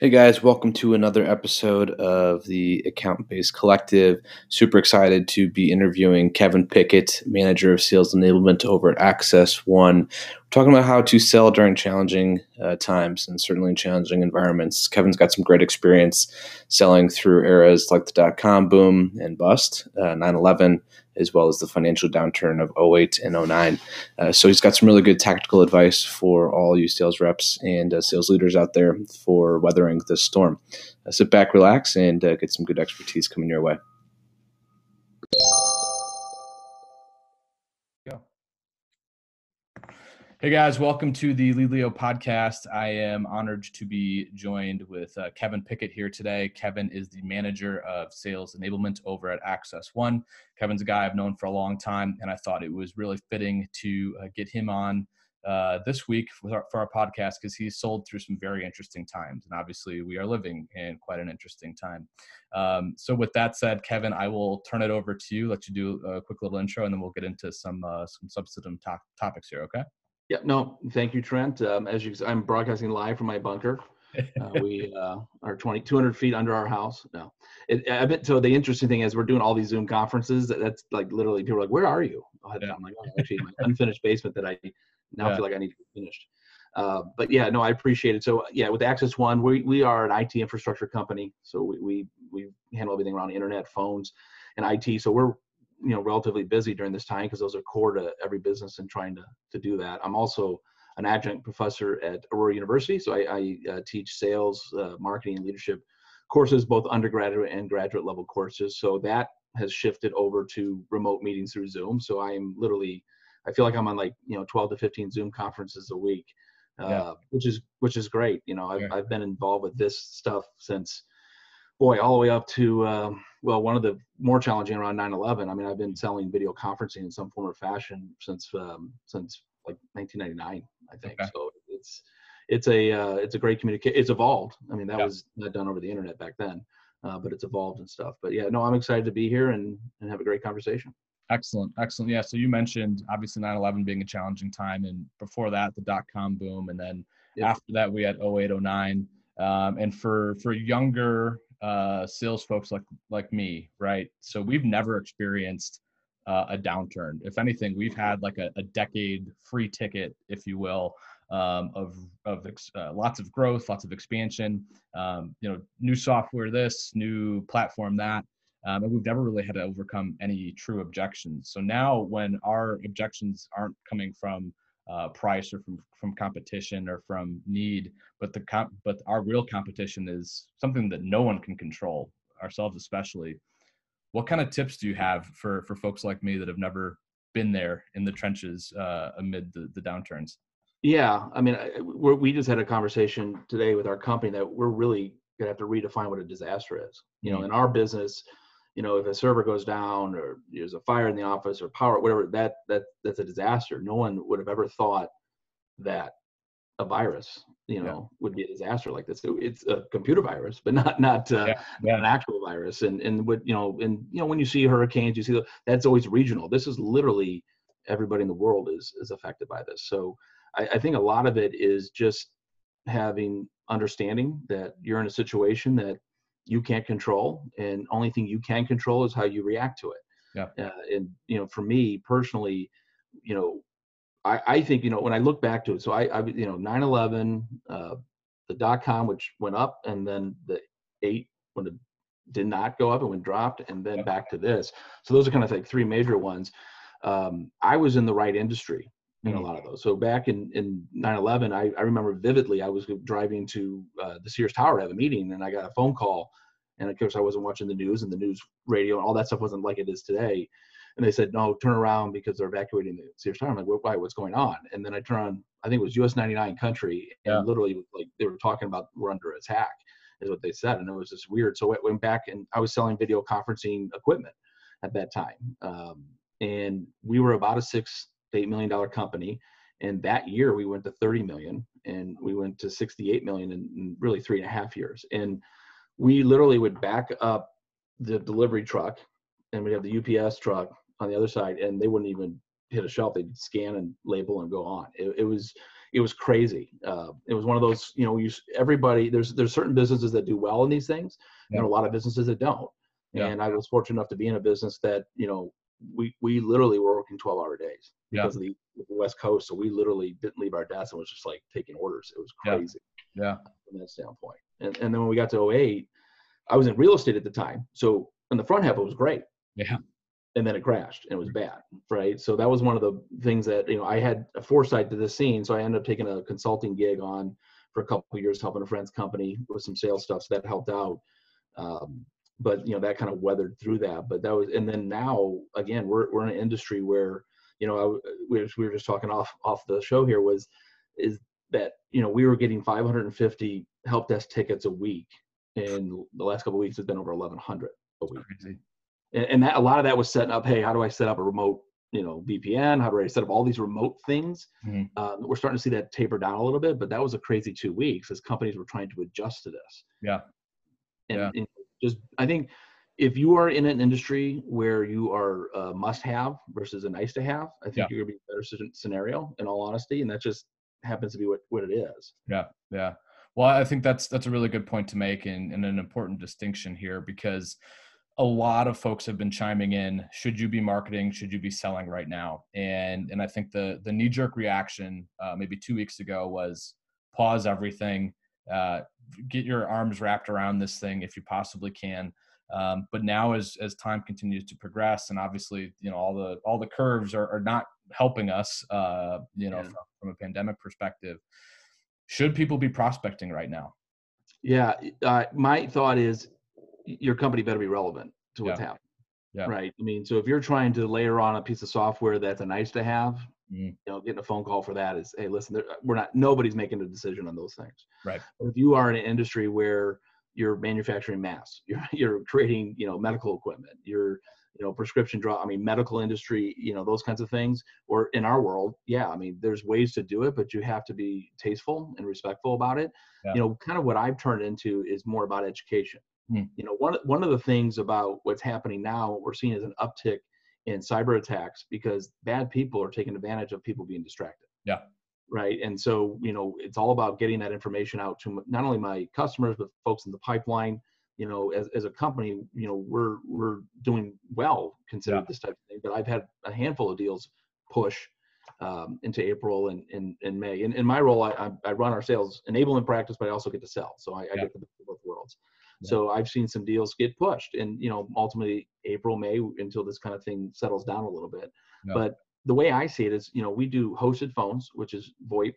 Hey guys, welcome to another episode of the Account Based Collective. Super excited to be interviewing Kevin Piket, Manager of Sales Enablement over at Access One. We're talking about how to sell during challenging uh, times and certainly in challenging environments. Kevin's got some great experience selling through eras like the dot com boom and bust, uh, 9 11, as well as the financial downturn of 08 and 09. Uh, so he's got some really good tactical advice for all you sales reps and uh, sales leaders out there for weathering this storm. Uh, sit back, relax, and uh, get some good expertise coming your way. Hey guys, welcome to the Lelio podcast. I am honored to be joined with uh, Kevin Piket here today. Kevin is the manager of sales enablement over at Access One. Kevin's a guy I've known for a long time, and I thought it was really fitting to uh, get him on uh, this week for our, for our podcast because he's sold through some very interesting times. And obviously, we are living in quite an interesting time. Um, so, with that said, Kevin, I will turn it over to you, let you do a quick little intro, and then we'll get into some, uh, some substantive to- topics here, okay? Yeah, no, thank you, Trent. Um, as you, I'm broadcasting live from my bunker. Uh, we uh, are 20, 200 feet under our house. No, it, I bet. So the interesting thing is we're doing all these Zoom conferences. That, that's like literally people are like, "Where are you?" Yeah. I'm like, oh, "Actually, my unfinished basement that I now yeah. feel like I need to be finished." Uh, but yeah, no, I appreciate it. So yeah, with Access One, we we are an IT infrastructure company. So we we we handle everything around internet, phones, and IT. So we're you know relatively busy during this time because those are core to every business and trying to to do that. I'm also an adjunct professor at Aurora University, so I, I uh, teach sales, uh, marketing, and leadership courses, both undergraduate and graduate level courses. So that has shifted over to remote meetings through Zoom. So I am literally, I feel like I'm on like you know 12 to 15 Zoom conferences a week, uh, yeah. which is which is great. You know, I've, yeah. I've been involved with this stuff since boy, all the way up to um, well, one of the more challenging around 9/11. I mean, I've been selling video conferencing in some form or fashion since um, since like 1999, I think. Okay. So it's it's a uh, it's a great communication. It's evolved. I mean, that was not done over the internet back then, uh, but it's evolved and stuff. But yeah, no, I'm excited to be here and and have a great conversation. Excellent, excellent. Yeah. So you mentioned obviously 9/11 being a challenging time, and before that, the dot com boom, and then after that, we had 08, 09. Um, and for for younger uh, sales folks like like me, right? So we've never experienced uh, a downturn. If anything, we've had like a, a decade free ticket, if you will, um, of of uh, lots of growth, lots of expansion. Um, you know, new software, this new platform, that. Um, and we've never really had to overcome any true objections. So now, when our objections aren't coming from uh, price or from from competition or from need but the comp but our real competition is something that no one can control ourselves especially what kind of tips do you have for for folks like me that have never been there in the trenches uh, amid the, the downturns yeah i mean we just had a conversation today with our company that we're really gonna have to redefine what a disaster is you know mm-hmm. in our business you know, if a server goes down or there's a fire in the office or power, whatever, that that that's a disaster. No one would have ever thought that a virus, you know, yeah. would be a disaster like this. It's a computer virus, but not not, uh, yeah. Yeah. an actual virus. And and what you know, and you know, when you see hurricanes, you see the, that's always regional. This is literally everybody in the world is is affected by this. So I, I think a lot of it is just having understanding that you're in a situation that you can't control and only thing you can control is how you react to it. Yeah. Uh, and you know for me personally you know I, I think you know when i look back to it so i, I you know 9-11 uh, the dot com which went up and then the eight when it did not go up and went dropped and then back to this. So those are kind of like three major ones. Um, i was in the right industry in a mm. lot of those. So back in in 9/11, I, I remember vividly. I was driving to uh, the Sears Tower to have a meeting, and I got a phone call. And of course, I wasn't watching the news, and the news radio and all that stuff wasn't like it is today. And they said, "No, turn around because they're evacuating the Sears Tower." I'm like, "Why? What's going on?" And then I turn on. I think it was US 99 Country, and yeah. literally like they were talking about we're under attack, is what they said, and it was just weird. So I went back, and I was selling video conferencing equipment at that time, um, and we were about a six eight million dollar company and that year we went to 30 million and we went to 68 million in, in, really three and a half years and we literally would back up the delivery truck and we'd have the ups truck on the other side and they wouldn't even hit a shelf they'd scan and label and go on it, it was it was crazy. Uh, it was one of those, you know, you everybody there's there's certain businesses that do well in these things, yeah. and a lot of businesses that don't. Yeah. And I was fortunate enough to be in a business that you know we we literally were working 12 hour days because yeah. of the, West Coast. So we literally didn't leave our desk and was just like taking orders. It was crazy. Yeah. From that standpoint. And and then when we got to 08, I was in real estate at the time. So in the front half it was great. Yeah. And then it crashed and it was bad. Right. So that was one of the things that, you know, I had a foresight to the scene. So I ended up taking a consulting gig on for a couple of years helping a friend's company with some sales stuff. So that helped out. Um, but you know that kind of weathered through that but that was and then now again we're, we're in an industry where you know I, we, we were just talking off off the show here was is that you know we were getting 550 help desk tickets a week and the last couple of weeks has been over 1100 a week. and, and, that a lot of that was setting up hey how do i set up a remote you know vpn how do i set up all these remote things? Mm-hmm. um, we're starting to see that taper down a little bit but that was a crazy two weeks as companies were trying to adjust to this. Yeah. And, yeah. and just i think if you are in an industry where you are a must have versus a nice to have i think yeah. you're going to be a better scenario in all honesty and that just happens to be what, what it is. Yeah yeah. Well i think that's that's a really good point to make and, and an important distinction here because a lot of folks have been chiming in should you be marketing should you be selling right now? And and i think the the knee jerk reaction uh, maybe two weeks ago was pause everything uh, get your arms wrapped around this thing if you possibly can. Um, but now, as as time continues to progress, and obviously, you know, all the all the curves are, are not helping us, uh, you know, yeah. from, from, a pandemic perspective. Should people be prospecting right now? Yeah, uh, my thought is your company better be relevant to what's yeah. happening. Yeah. Right. I mean, so if you're trying to layer on a piece of software that's a nice to have, Mm. You know, getting a phone call for that is, hey, listen, we're not. Nobody's making a decision on those things. Right. But if you are in an industry where you're manufacturing masks, you're you're creating, you know, medical equipment, you're you know prescription drug i mean medical industry you know those kinds of things or in our world yeah i mean there's ways to do it but you have to be tasteful and respectful about it yeah. you know kind of what i've turned into is more about education hmm. you know one, one of the things about what's happening now what we're seeing is an uptick in cyber attacks because bad people are taking advantage of people being distracted. Yeah. Right. And so, you know, it's all about getting that information out to not only my customers, but folks in the pipeline. You know, as, as a company, you know, we're we're doing well considering yeah. this type of thing. But I've had a handful of deals push um, into April and, and, and May. And in my role, I, I run our sales enablement practice, but I also get to sell. So I, I get the So I've seen some deals get pushed, and you know, ultimately April, May until this kind of thing settles down a little bit. Yeah. But the way I see it is, you know, we do hosted phones, which is VoIP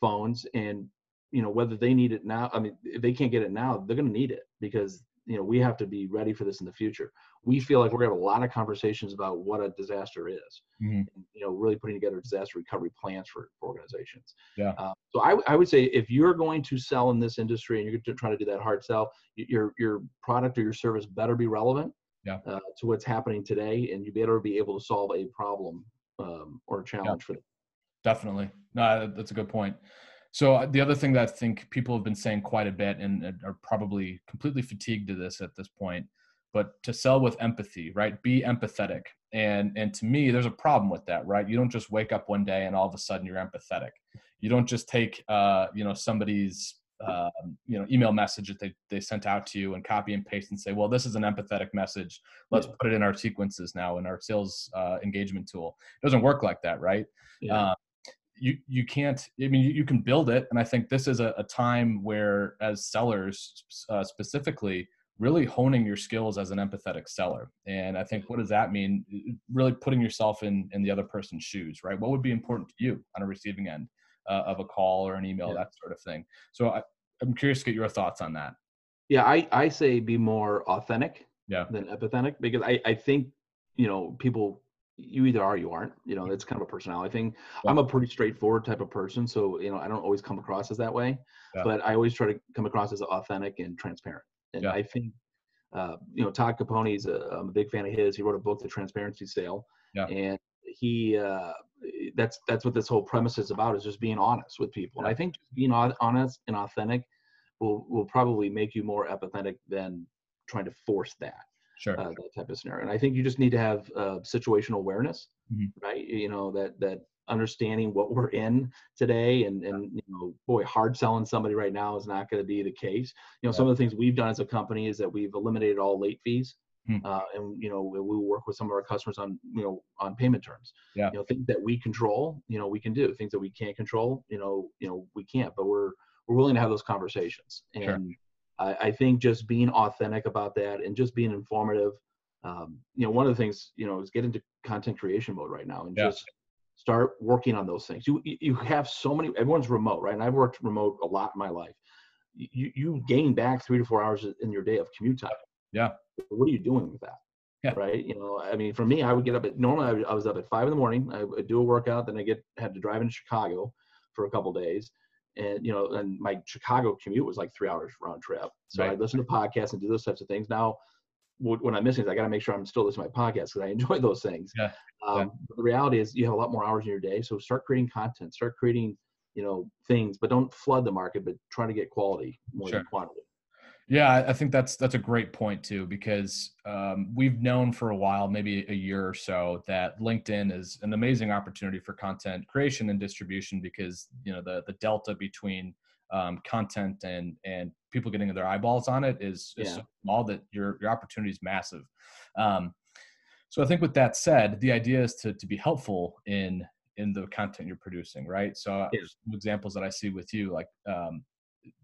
phones, and you know whether they need it now. I mean, if they can't get it now, they're going to need it because you know we have to be ready for this in the future we feel like we're going to have a lot of conversations about what a disaster is mm-hmm. and, you know really putting together disaster recovery plans for, for organizations yeah uh, so I, I would say if you're going to sell in this industry and you're trying to do that hard sell your your product or your service better be relevant yeah. uh, to what's happening today and you better be able to solve a problem um, or a challenge yeah. for them definitely no that's a good point so uh, the other thing that I think people have been saying quite a bit and are probably completely fatigued to this at this point, but to sell with empathy, right? Be empathetic. And and to me, there's a problem with that, right? You don't just wake up one day and all of a sudden you're empathetic. You don't just take uh, you know somebody's uh, you know email message that they, they sent out to you and copy and paste and say well this is an empathetic message let's yeah. put it in our sequences now in our sales uh, engagement tool it doesn't work like that right yeah. uh, you you can't i mean you, you, can build it and i think this is a, a time where as sellers uh, specifically really honing your skills as an empathetic seller. And i think what does that mean? Really putting yourself in in the other person's shoes right? What would be important to you on a receiving end uh, of a call or an email yeah. that sort of thing? So I, i'm curious to get your thoughts on that. Yeah i i say be more authentic yeah. than empathetic because i i think you know people you either are or you aren't you know it's kind of a personality thing yeah. i'm a pretty straightforward type of person so you know i don't always come across as that way yeah. but i always try to come across as authentic and transparent and yeah. i think uh, you know todd caponi's a, i'm a big fan of his he wrote a book the transparency sale yeah. and he uh, that's that's what this whole premise is about is just being honest with people and i think being honest and authentic will will probably make you more empathetic than trying to force that sure. uh, that type of scenario. And I think you just need to have uh, situational awareness, mm-hmm. right? You know that that understanding what we're in today and and you know boy hard selling somebody right now is not going to be the case you know some of the things we've done as a company is that we've eliminated all late fees hmm. uh, and you know we work with some of our customers on you know on payment terms yeah you know things that we control you know we can do things that we can't control you know you know we can't but we're we're willing to have those conversations and sure. I, I think just being authentic about that and just being informative um, you know one of the things you know is get into content creation mode right now and yeah. just start working on those things. You you have so many. Everyone's remote, right? And I've worked remote a lot in my life. You you gain back three to four hours in your day of commute time. Yeah. What are you doing with that? Yeah. Right. You know, I mean, for me, I would get up at normally I was up at five in the morning. I would do a workout, then I get had to drive into Chicago for a couple days, and you know, and my Chicago commute was like three hours round trip. So right. I listen to podcasts and do those types of things. Now when I'm missing is I got to make sure I'm still listening to my podcast because I enjoy those things. Yeah. Um, yeah. the reality is you have a lot more hours in your day, so start creating content, start creating, you know, things, but don't flood the market, but try to get quality more sure. than quantity. Yeah, I think that's that's a great point too because um, we've known for a while, maybe a year or so, that LinkedIn is an amazing opportunity for content creation and distribution because you know the the delta between um, content and and people getting their eyeballs on it is, is yeah. so small that your your opportunity is massive. Um, so I think with that said, the idea is to to be helpful in in the content you're producing, right? So uh, yeah. some examples that I see with you, like um,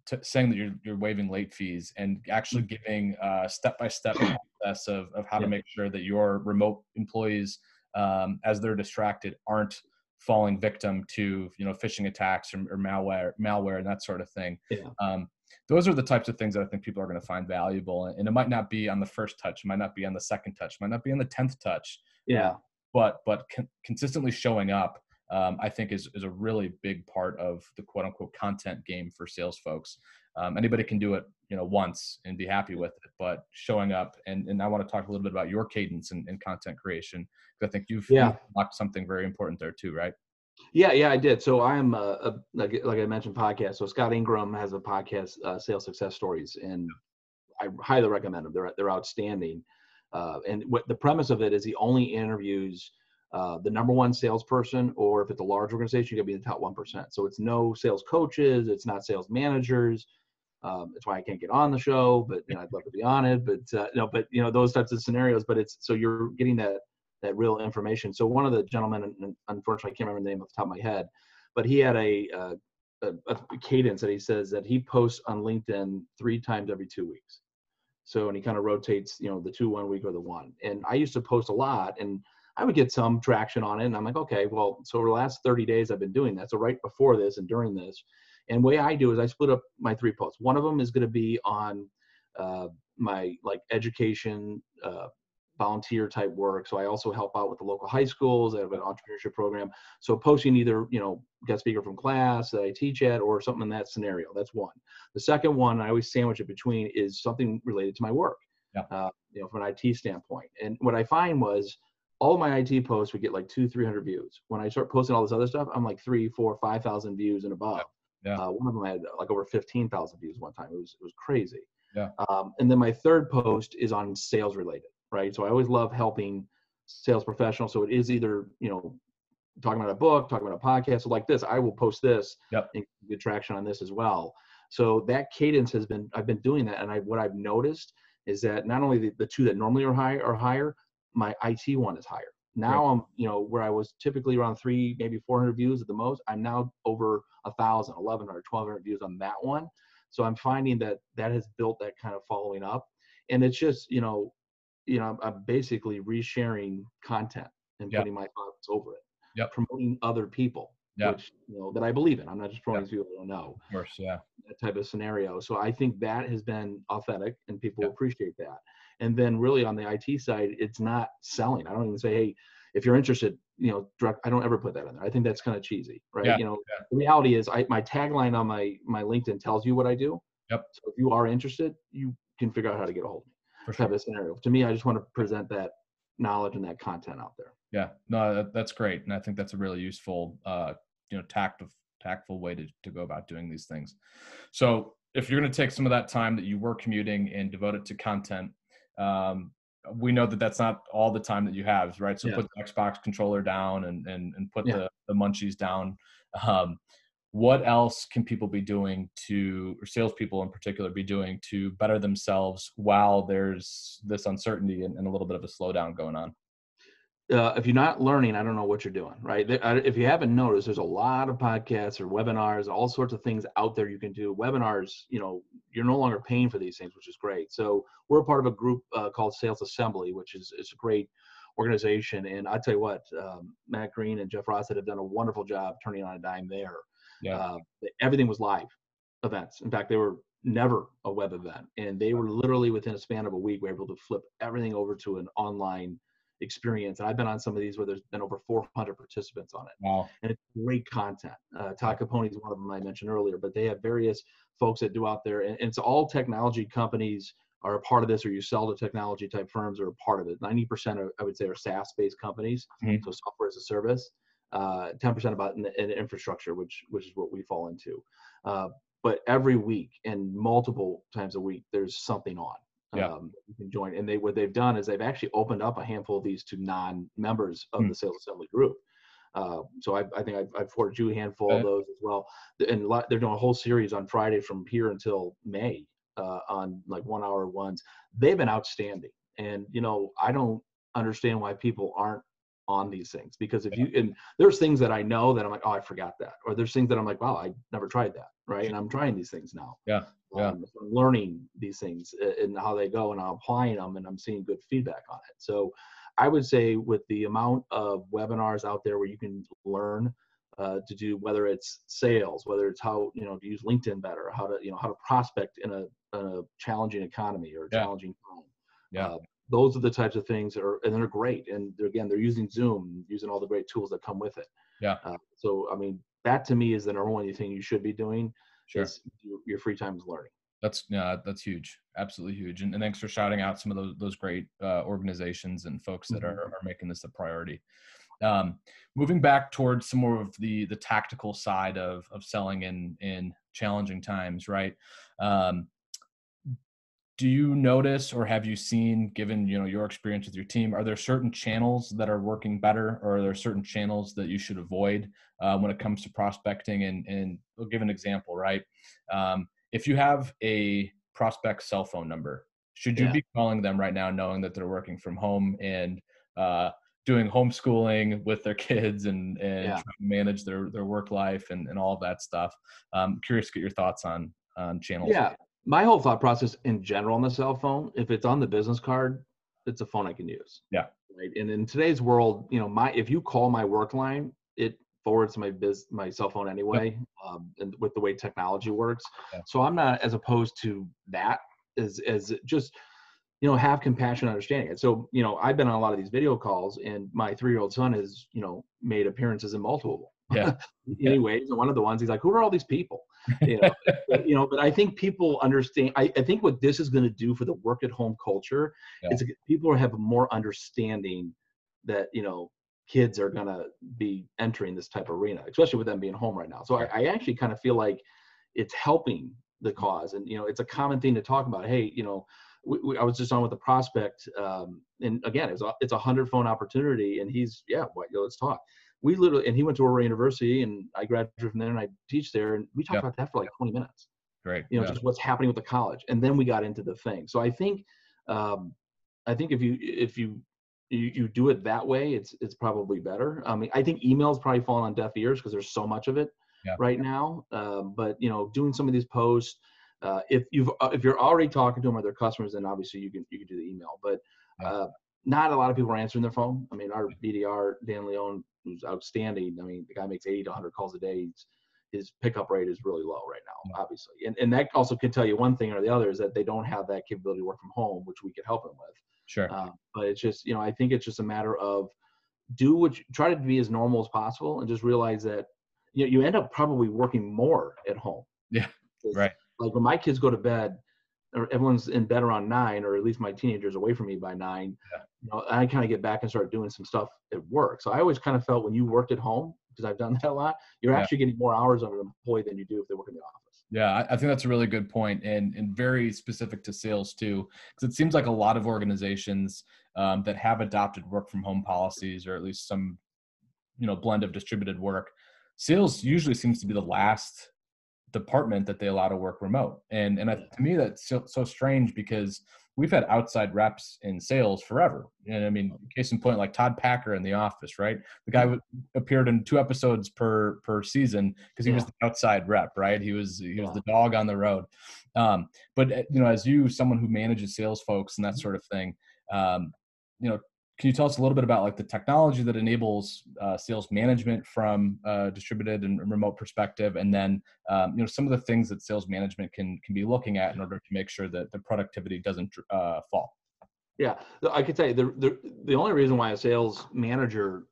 t- saying that you're you're waiving late fees and actually mm. giving a step by step process of of how yeah. to make sure that your remote employees, um, as they're distracted, aren't falling victim to you know phishing attacks or, or malware malware and that sort of thing yeah. um, those are the types of things that i think people are going to find valuable and, it might not be on the first touch it might not be on the second touch might not be on the 10th touch yeah but but con- consistently showing up um, I think is is a really big part of the quote unquote content game for sales folks. Um, anybody can do it, you know, once and be happy with it, but showing up and and I want to talk a little bit about your cadence and, content creation because I think you've yeah locked something very important there too, right? Yeah, yeah, I did. So I'm a, a like, like I mentioned podcast. So Scott Ingram has a podcast, uh, Sales Success Stories, and I highly recommend them. They're they're outstanding. Uh, and what the premise of it is, he only interviews uh, the number one salesperson, or if it's a large organization, you got to be in the top one percent. So it's no sales coaches, it's not sales managers. Um, that's why I can't get on the show, but you know, I'd love to be on it. But uh, no, but you know those types of scenarios. But it's so you're getting that that real information. So one of the gentlemen, unfortunately I can't remember the name off the top of my head, but he had a, uh, a, a cadence that he says that he posts on LinkedIn three times every two weeks. So and he kind of rotates, you know, the two one week or the one. And I used to post a lot, and I would get some traction on it. And I'm like, okay, well, so over the last 30 days, I've been doing that. So right before this and during this. And way I do is I split up my three posts. One of them is going to be on uh, my like education, uh, volunteer type work. So I also help out with the local high schools. I have an entrepreneurship program. So posting either, you know, guest speaker from class that I teach at or something in that scenario. That's one. The second one, I always sandwich it between is something related to my work, yeah. uh, you know, from an IT standpoint. And what I find was all my IT posts would get like two, 300 views. When I start posting all this other stuff, I'm like three, four, 5,000 views and above. Yeah. Uh, one of them had like over 15,000 views one time. It was, it was crazy. Yeah. Um, and then my third post is on sales related, right? So I always love helping sales professionals. So it is either, you know, talking about a book, talking about a podcast, so like this, I will post this yep. and get traction on this as well. So that cadence has been, I've been doing that. And I, what I've noticed is that not only the, the two that normally are high are higher, my IT one is higher. Now right. I'm, you know, where I was typically around three, maybe 400 views at the most, I'm now over a thousand, 1100, 1200 views on that one. So I'm finding that that has built that kind of following up. And it's just, you know, you know, I'm basically resharing content and yep. putting my thoughts over it. Yep. Promoting other people. Yeah. Which, you know, that I believe in. I'm not just promoting yep. people I don't know. Of course, yeah. That type of scenario. So I think that has been authentic and people yep. appreciate that. And then really on the IT side, it's not selling. I don't even say, hey, if you're interested, you know, direct, I don't ever put that in there. I think that's kind of cheesy, right? Yeah, you know, yeah. the reality is I, my tagline on my, my LinkedIn tells you what I do. Yep. So if you are interested, you can figure out how to get a hold of me. For sure. Type of scenario. To me, I just want to present that knowledge and that content out there. Yeah, no, that, that's great. And I think that's a really useful, uh, you know, tactful, tactful way to, to go about doing these things. So if you're going to take some of that time that you were commuting and devote it to content, um, we know that that's not all the time that you have, right? So Yeah. put the Xbox controller down and and, and put Yeah. the, the munchies down. Um, what else can people be doing to, or salespeople in particular, be doing to better themselves while there's this uncertainty and, and a little bit of a slowdown going on? Uh, if you're not learning, I don't know what you're doing, right? If you haven't noticed, there's a lot of podcasts or webinars, all sorts of things out there you can do. Webinars, you know, you're no longer paying for these things, which is great. So we're a part of a group uh, called Sales Assembly, which is is a great organization. And I tell you what, um, Matt Green and Jeff Rosset have done a wonderful job turning on a dime there. Yeah. Uh, everything was live events. In fact, they were never a web event, and they were literally within a span of a week, we were able to flip everything over to an online experience. And I've been on some of these where there's been over 400 participants on it, Wow. and it's great content. Uh, Todd Caponi is one of them I mentioned earlier, but they have various folks that do out there, and, and it's all technology companies are a part of this, or you sell to technology type firms are a part of it. 90% are, I would say, are SaaS-based companies, Mhm. so software as a service. Uh, 10% about in, in infrastructure, which which is what we fall into. Uh, but every week and multiple times a week, there's something on. Yeah. Um, you can join, and they what they've done is they've actually opened up a handful of these to non-members of Hmm. the sales assembly group. Uh, so I, I think I've, I've forwarded you a handful Okay. of those as well. And lot, they're doing a whole series on Friday from here until May uh, on like one hour ones. They've been outstanding, and you know I don't understand why people aren't on these things because if you and there's things that I know that I'm like oh I forgot that or there's things that I'm like wow I never tried that right and I'm trying these things now Yeah, yeah. um, I'm learning these things and how they go and I'm applying them and I'm seeing good feedback on it so I would say with the amount of webinars out there where you can learn uh, to do whether it's sales whether it's how you know to use LinkedIn better how to you know how to prospect in a, in a challenging economy or a Yeah. challenging time Yeah. uh, those are the types of things that are and they're great and they're, again they're using zoom using all the great tools that come with it Yeah. uh, so i mean that to me is the number one thing you should be doing Sure. is your, your free time is learning That's yeah, that's huge, absolutely huge, and, and thanks for shouting out some of those those great uh, organizations and folks that Mhm. are, are making this a priority. Um, moving back towards some more of the the tactical side of of selling in in challenging times, right? Um, do you notice or have you seen, given you know your experience with your team, are there certain channels that are working better, or are there certain channels that you should avoid uh, when it comes to prospecting? And and we'll give an example, right? Um, if you have a prospect cell phone number, should you Yeah. be calling them right now, knowing that they're working from home and uh, doing homeschooling with their kids and and Yeah. trying to manage their their work life and and all of that stuff? Um, curious to get your thoughts on on channels. yeah my whole thought process in general on the cell phone if it's on the business card it's a phone i can use. Yeah. right? And in today's world you know my if you call my work line it forwards to my biz my cell phone anyway um, and with the way technology works. Yeah. so i'm not as opposed to that as as just you know have compassion understanding it. So you know i've been on a lot of these video calls and my three-year-old son has you know made appearances in multiple Yeah. anyways and one of the ones he's like who are all these people you know but, you know but i think people understand i, I think what this is going to do for the work at home culture Yeah. is people have more understanding that you know kids are going to be entering this type of arena especially with them being home right now so I, I actually kind of feel like it's helping the cause and you know it's a common thing to talk about hey you know we, we, I was just on with a prospect, um, and again, it's a it's a hundred phone opportunity, and he's yeah, what, yo, let's talk. We literally, and he went to Aurora University, and I graduated from there, and I teach there, and we talked Yeah. about that for like 20 minutes. Right. You know, yeah. just what's happening with the college, and then we got into the thing. So I think, um, I think if you if you you, you do it that way, it's it's probably better. I mean, I think emails probably fall on deaf ears because there's so much of it Yeah. right now. Um, but you know, doing some of these posts, uh, if you've uh, if you're already talking to them or their customers, then obviously you can you can do the email. But uh, not a lot of people are answering their phone. I mean, our BDR Dan Leone, who's outstanding. I mean, the guy makes 80 to 100 calls a day. He's, his pickup rate is really low right now, obviously. And and that also could tell you one thing or the other is that they don't have that capability to work from home, which we could help them with. Sure. Uh, but it's just, you know, I think it's just a matter of do what you try to be as normal as possible and just realize that you know, you end up probably working more at home. Yeah. right. Like when my kids go to bed, or everyone's in bed around nine, or at least my teenagers away from me by nine. Yeah. You know, I kind of get back and start doing some stuff at work. So I always kind of felt when you worked at home, because I've done that a lot, you're Yeah. actually getting more hours on an employee than you do if they work in the office. Yeah, I, I think that's a really good point and, and very specific to sales too, because it seems like a lot of organizations um, that have adopted work from home policies or at least some, you know, blend of distributed work, sales usually seems to be the last department that they allow to work remote. And and I, to me that's so, so strange because we've had outside reps in sales forever. And I mean, case in point, like Todd Packer in The Office, right? The guy appeared in two episodes per per season because he yeah. was the outside rep, right? He was he was yeah. the dog on the road. Um, but eh, you know, as you, someone who manages sales folks and that mm-hmm. sort of thing, um, you know, can you tell us a little bit about like the technology that enables uh, sales management from a distributed and remote perspective and then um, you know some of the things that sales management can can be looking at in order to make sure that the productivity doesn't uh, fall yeah i could tell you the, the the only reason why a sales manager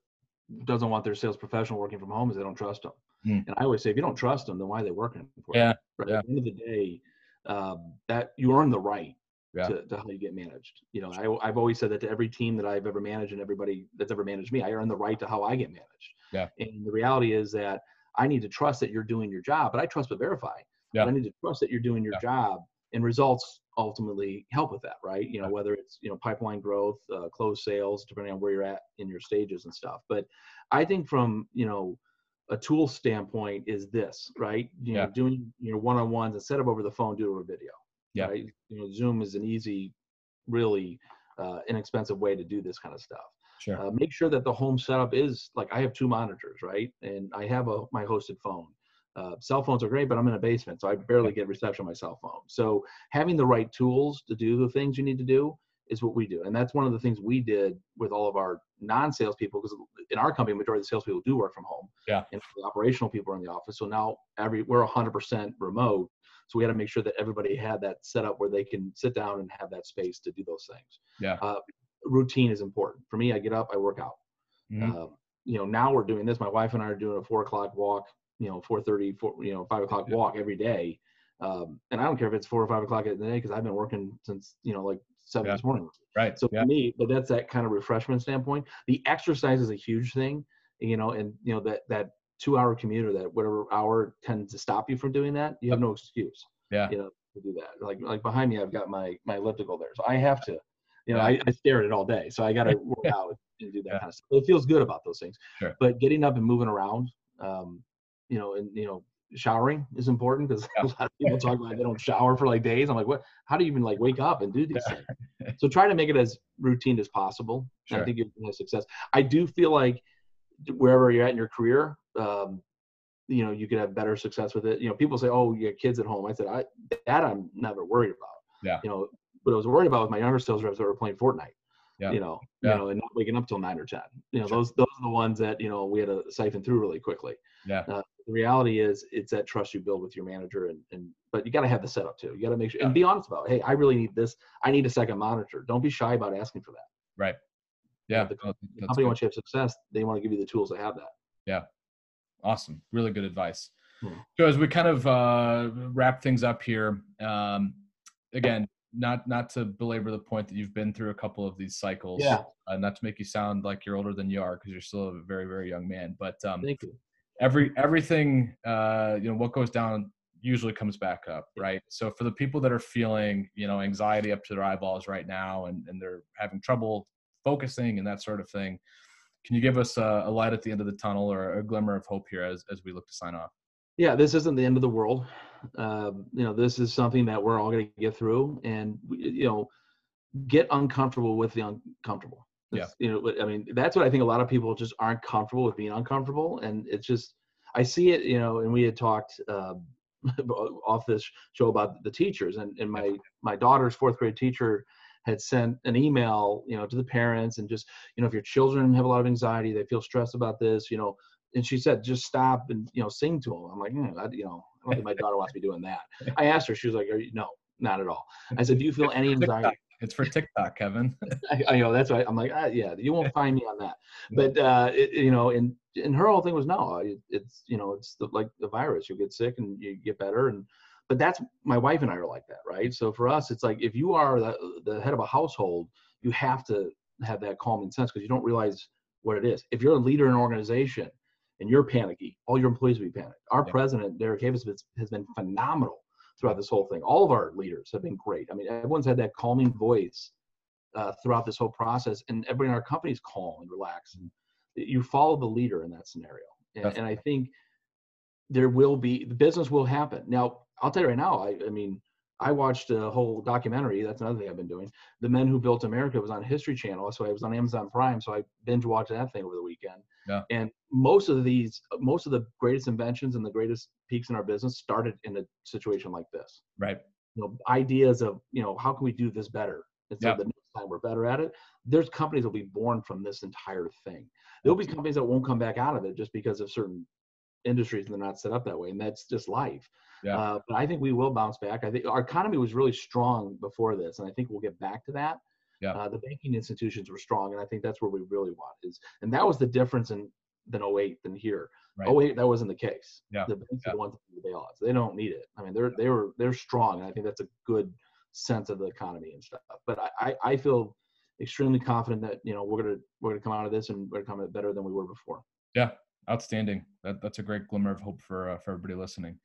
doesn't want their sales professional working from home is they don't trust them mm. and i always say if you don't trust them then why are they working for yeah, you right? yeah. at the end of the day um, that you earn the right yeah. to, to, how you get managed. You know, I, I've always said that to every team that I've ever managed and everybody that's ever managed me, I earn the right to how I get managed. Yeah. And the reality is that I need to trust that you're doing your job, but I trust but verify. Yeah. But I need to trust that you're doing your yeah. job and results ultimately help with that, right? You know, yeah. whether it's, you know, pipeline growth, uh, closed sales, depending on where you're at in your stages and stuff. But I think from, you know, a tool standpoint is this, right? You know, doing, you know, one-on-ones instead of over the phone, do it over video yeah. Right? You know, Zoom is an easy, really uh, inexpensive way to do this kind of stuff. Sure. Uh, make sure that the home setup is like I have two monitors, right? And I have a my hosted phone. Uh, cell phones are great, but I'm in a basement, so I barely get reception on my cell phone. So having the right tools to do the things you need to do is what we do, and that's one of the things we did with all of our non-sales people because in our company, majority of the salespeople do work from home. Yeah. And the operational people are in the office. So now every we're 100% remote. So we had to make sure that everybody had that set up where they can sit down and have that space to do those things. Yeah. Uh, routine is important. For me, I get up, I work out. Mm-hmm. Uh, you know, now we're doing this. My wife and I are doing a four o'clock walk. You know, four thirty, four you know, five o'clock yeah. walk every day. Um, and I don't care if it's four or five o'clock at the day because I've been working since you know like seven yeah. this morning. Right. So yeah. for me, but that's that kind of refreshment standpoint. The exercise is a huge thing. You know, and you know that that two hour commute or that whatever hour tends to stop you from doing that, you have no excuse. Yeah. You know, to do that. Like like behind me, I've got my my elliptical there, so I have to. You know, I, I stare at it all day, so I got to work out and do that yeah. kind of stuff. It feels good about those things. Sure. But getting up and moving around, um, you know, and you know, showering is important because yeah. a lot of people talk about they don't shower for like days. I'm like, what? How do you even like wake up and do these things? So try to make it as routine as possible. Sure. I think you're going to have success. I do feel like wherever you're at in your career, um, you know you could have better success with it you know people say oh you have kids at home i said i that i'm never worried about yeah you know what i was worried about with my younger sales reps that were playing fortnite yeah. you know yeah. you know and not waking up till nine or ten you know sure. those those are the ones that you know we had to siphon through really quickly yeah uh, the reality is it's that trust you build with your manager and, and but you got to have the setup too you got to make sure yeah. and be honest about it. hey i really need this i need a second monitor don't be shy about asking for that right yeah you know, the, the company wants you to have success they want to give you the tools to have that yeah awesome really good advice Hmm. So as we kind of uh, wrap things up here, um, again, not not to belabor the point that you've been through a couple of these cycles. Yeah. Uh, not to make you sound like you're older than you are, because you're still a very very young man. But um, thank you. Every everything uh, you know, what goes down usually comes back up, right? So for the people that are feeling you know anxiety up to their eyeballs right now, and and they're having trouble focusing and that sort of thing, can you give us a, a light at the end of the tunnel or a glimmer of hope here as as we look to sign off? yeah, this isn't the end of the world. Um, you know, this is something that we're all going to get through, and you know, get uncomfortable with the uncomfortable. Yeah. You know, I mean, that's what I think. A lot of people just aren't comfortable with being uncomfortable, and it's just I see it. You know, and we had talked uh, off this show about the teachers, and and my my daughter's fourth grade teacher had sent an email, you know, to the parents and just, you know, if your children have a lot of anxiety, they feel stressed about this, you know, and she said, just stop and you know sing to them. I'm like, mm, I, you know, I don't think my daughter wants me doing that. I asked her, she was like, you, no, not at all. I said, do you feel any anxiety? It's for TikTok, Kevin. I, I, know that's right. I'm like, ah, yeah, you won't find me on that. But uh, it, you know, and and her whole thing was no, it, it's you know, it's the, like the virus. You get sick and you get better, and but that's my wife and I are like that, right? So for us, it's like if you are the the head of a household, you have to have that calming sense because you don't realize what it is. If you're a leader in an organization and you're panicky, all your employees will be panicked. Our yeah. president, Derek Havens, has been phenomenal throughout this whole thing. All of our leaders have been great. I mean, everyone's had that calming voice uh, throughout this whole process, and everybody in our company is calm and relaxed. And you follow the leader in that scenario, and, and I think there will be the business will happen. Now, I'll tell you right now. I, I mean, I watched a whole documentary. That's another thing I've been doing. The Men Who Built America was on History Channel, so I was on Amazon Prime, so I binge watched that thing over the weekend. Yeah. And most of these, most of the greatest inventions and the greatest peaks in our business started in a situation like this. Right. You know, ideas of you know how can we do this better instead of the next time we're better at it. There's companies that will be born from this entire thing. There'll be companies that won't come back out of it just because of certain industries and they're not set up that way, and that's just life. Yeah. Uh, but I think we will bounce back. I think our economy was really strong before this, and I think we'll get back to that. Yeah. Uh, the banking institutions were strong, and I think that's where we really want is, and that was the difference in than 08 than here. Right. 08, that wasn't the case. Yeah. The banks yeah. are the ones that the bailouts. They don't need it. I mean, they're they were they're strong, and I think that's a good sense of the economy and stuff. But I I feel extremely confident that you know we're gonna we're gonna come out of this and we're gonna come out better than we were before. Yeah, outstanding. That, that's a great glimmer of hope for uh, for everybody listening.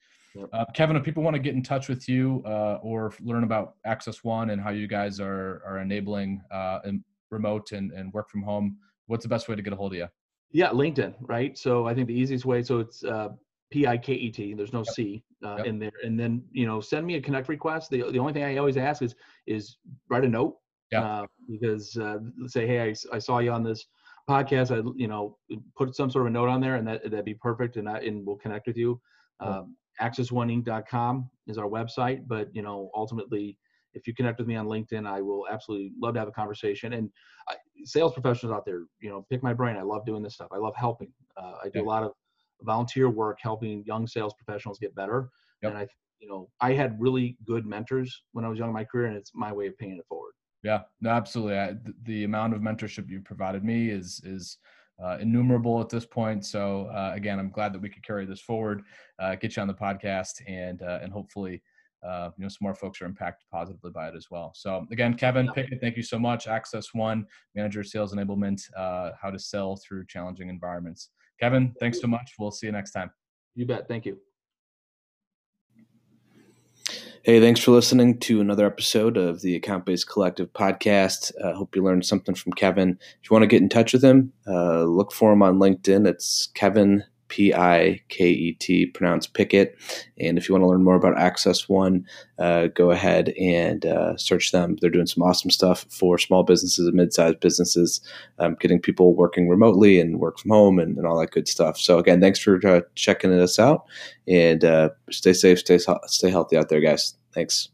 Uh, Kevin, if people want to get in touch with you uh, or learn about Access One and how you guys are are enabling uh, remote and, and work from home, what's the best way to get a hold of you? Yeah, LinkedIn, right? So I think the easiest way. So it's uh, P I K E T. There's no yep. C uh, yep. in there, and then you know send me a connect request. The the only thing I always ask is is write a note. Yeah. Uh, because say, hey, I, I saw you on this podcast, I you know put some sort of a note on there, and that that'd be perfect, and that and we'll connect with you. Um, accessoneinc.com is our website, but you know ultimately, if you connect with me on LinkedIn, I will absolutely love to have a conversation. And I, sales professionals out there, you know, pick my brain. I love doing this stuff. I love helping. Uh, I do yeah. a lot of volunteer work helping young sales professionals get better. Yep. And I, you know, I had really good mentors when I was young in my career, and it's my way of paying it forward. Yeah, no, absolutely. I, the amount of mentorship you provided me is is uh, innumerable at this point. So uh, again, I'm glad that we could carry this forward, uh, get you on the podcast, and uh, and hopefully, uh, you know, some more folks are impacted positively by it as well. So again, Kevin. Piket, thank you so much. Access One, Manager Sales Enablement, uh, how to sell through challenging environments. Kevin, thanks so much. We'll see you next time. You bet. Thank you. Hey, thanks for listening to another episode of the Account Based Collective podcast. I uh, hope you learned something from Kevin. If you want to get in touch with him, uh, look for him on LinkedIn. It's Kevin P I K E T, pronounced Pickett. And if you want to learn more about Access One, uh, go ahead and uh, search them. They're doing some awesome stuff for small businesses and mid sized businesses, um, getting people working remotely and work from home and, and all that good stuff. So, again, thanks for uh, checking us out and uh, stay safe, stay, stay healthy out there, guys. Thanks.